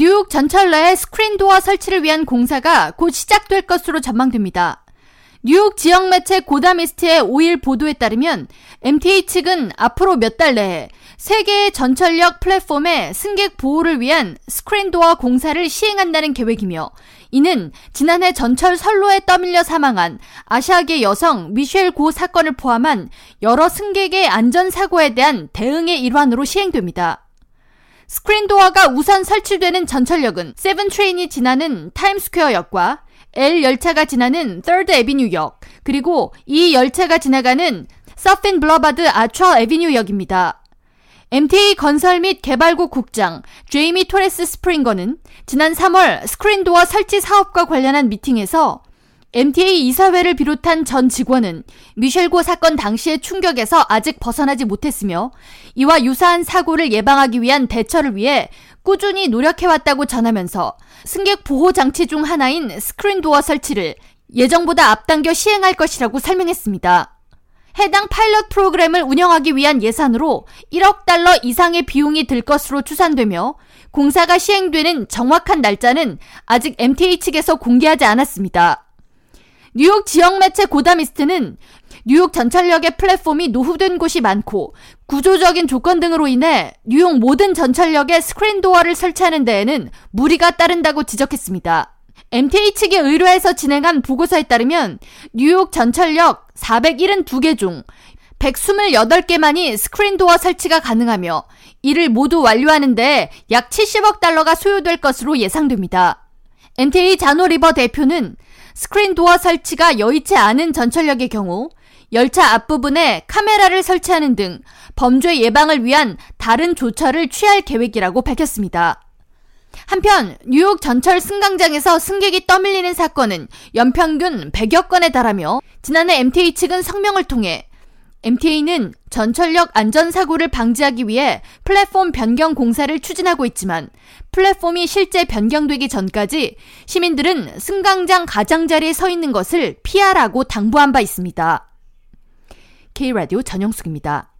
뉴욕 전철 내에 스크린 도어 설치를 위한 공사가 곧 시작될 것으로 전망됩니다. 뉴욕 지역 매체 Gothamist의 5일 보도에 따르면 MTA 측은 앞으로 몇 달 내에 세 개의 전철역 플랫폼의 승객 보호를 위한 스크린 도어 공사를 시행한다는 계획이며 이는 지난해 전철 선로에 떠밀려 사망한 아시아계 여성 미셸 고 사건을 포함한 여러 승객의 안전 사고에 대한 대응의 일환으로 시행됩니다. 스크린 도어가 우선 설치되는 전철역은 Seven train이 지나는 타임스퀘어역과 L 열차가 지나는 3rd Avenue역, 그리고 E 열차가 지나가는 Sutphin Boulevard Archer Avenue역입니다. MTA 건설 및 개발국 국장 제이미 토레스 스프링거는 지난 3월 스크린도어 설치 사업과 관련한 미팅에서 MTA 이사회를 비롯한 전 직원은 미셸 고 사건 당시의 충격에서 아직 벗어나지 못했으며 이와 유사한 사고를 예방하기 위한 대처를 위해 꾸준히 노력해왔다고 전하면서 승객 보호 장치 중 하나인 스크린 도어 설치를 예정보다 앞당겨 시행할 것이라고 설명했습니다. 해당 파일럿 프로그램을 운영하기 위한 예산으로 1억 달러 이상의 비용이 들 것으로 추산되며 공사가 시행되는 정확한 날짜는 아직 MTA 측에서 공개하지 않았습니다. 뉴욕 지역 매체 Gothamist는 뉴욕 전철역의 플랫폼이 노후된 곳이 많고 구조적인 조건 등으로 인해 뉴욕 모든 전철역에 스크린 도어를 설치하는 데에는 무리가 따른다고 지적했습니다. MTA 측이 의뢰해서 진행한 보고서에 따르면 뉴욕 전철역 472개 중 128개만이 스크린 도어 설치가 가능하며 이를 모두 완료하는데 약 70억 달러가 소요될 것으로 예상됩니다. MTA 재노 리버 대표는 스크린 도어 설치가 여의치 않은 전철역의 경우 열차 앞부분에 카메라를 설치하는 등 범죄 예방을 위한 다른 조처를 취할 계획이라고 밝혔습니다. 한편 뉴욕 전철 승강장에서 승객이 떠밀리는 사건은 연평균 100여 건에 달하며 지난해 MTA 측은 성명을 통해 MTA는 전철역 안전사고를 방지하기 위해 플랫폼 변경 공사를 추진하고 있지만 플랫폼이 실제 변경되기 전까지 시민들은 승강장 가장자리에 서 있는 것을 피하라고 당부한 바 있습니다. K라디오 전영숙입니다.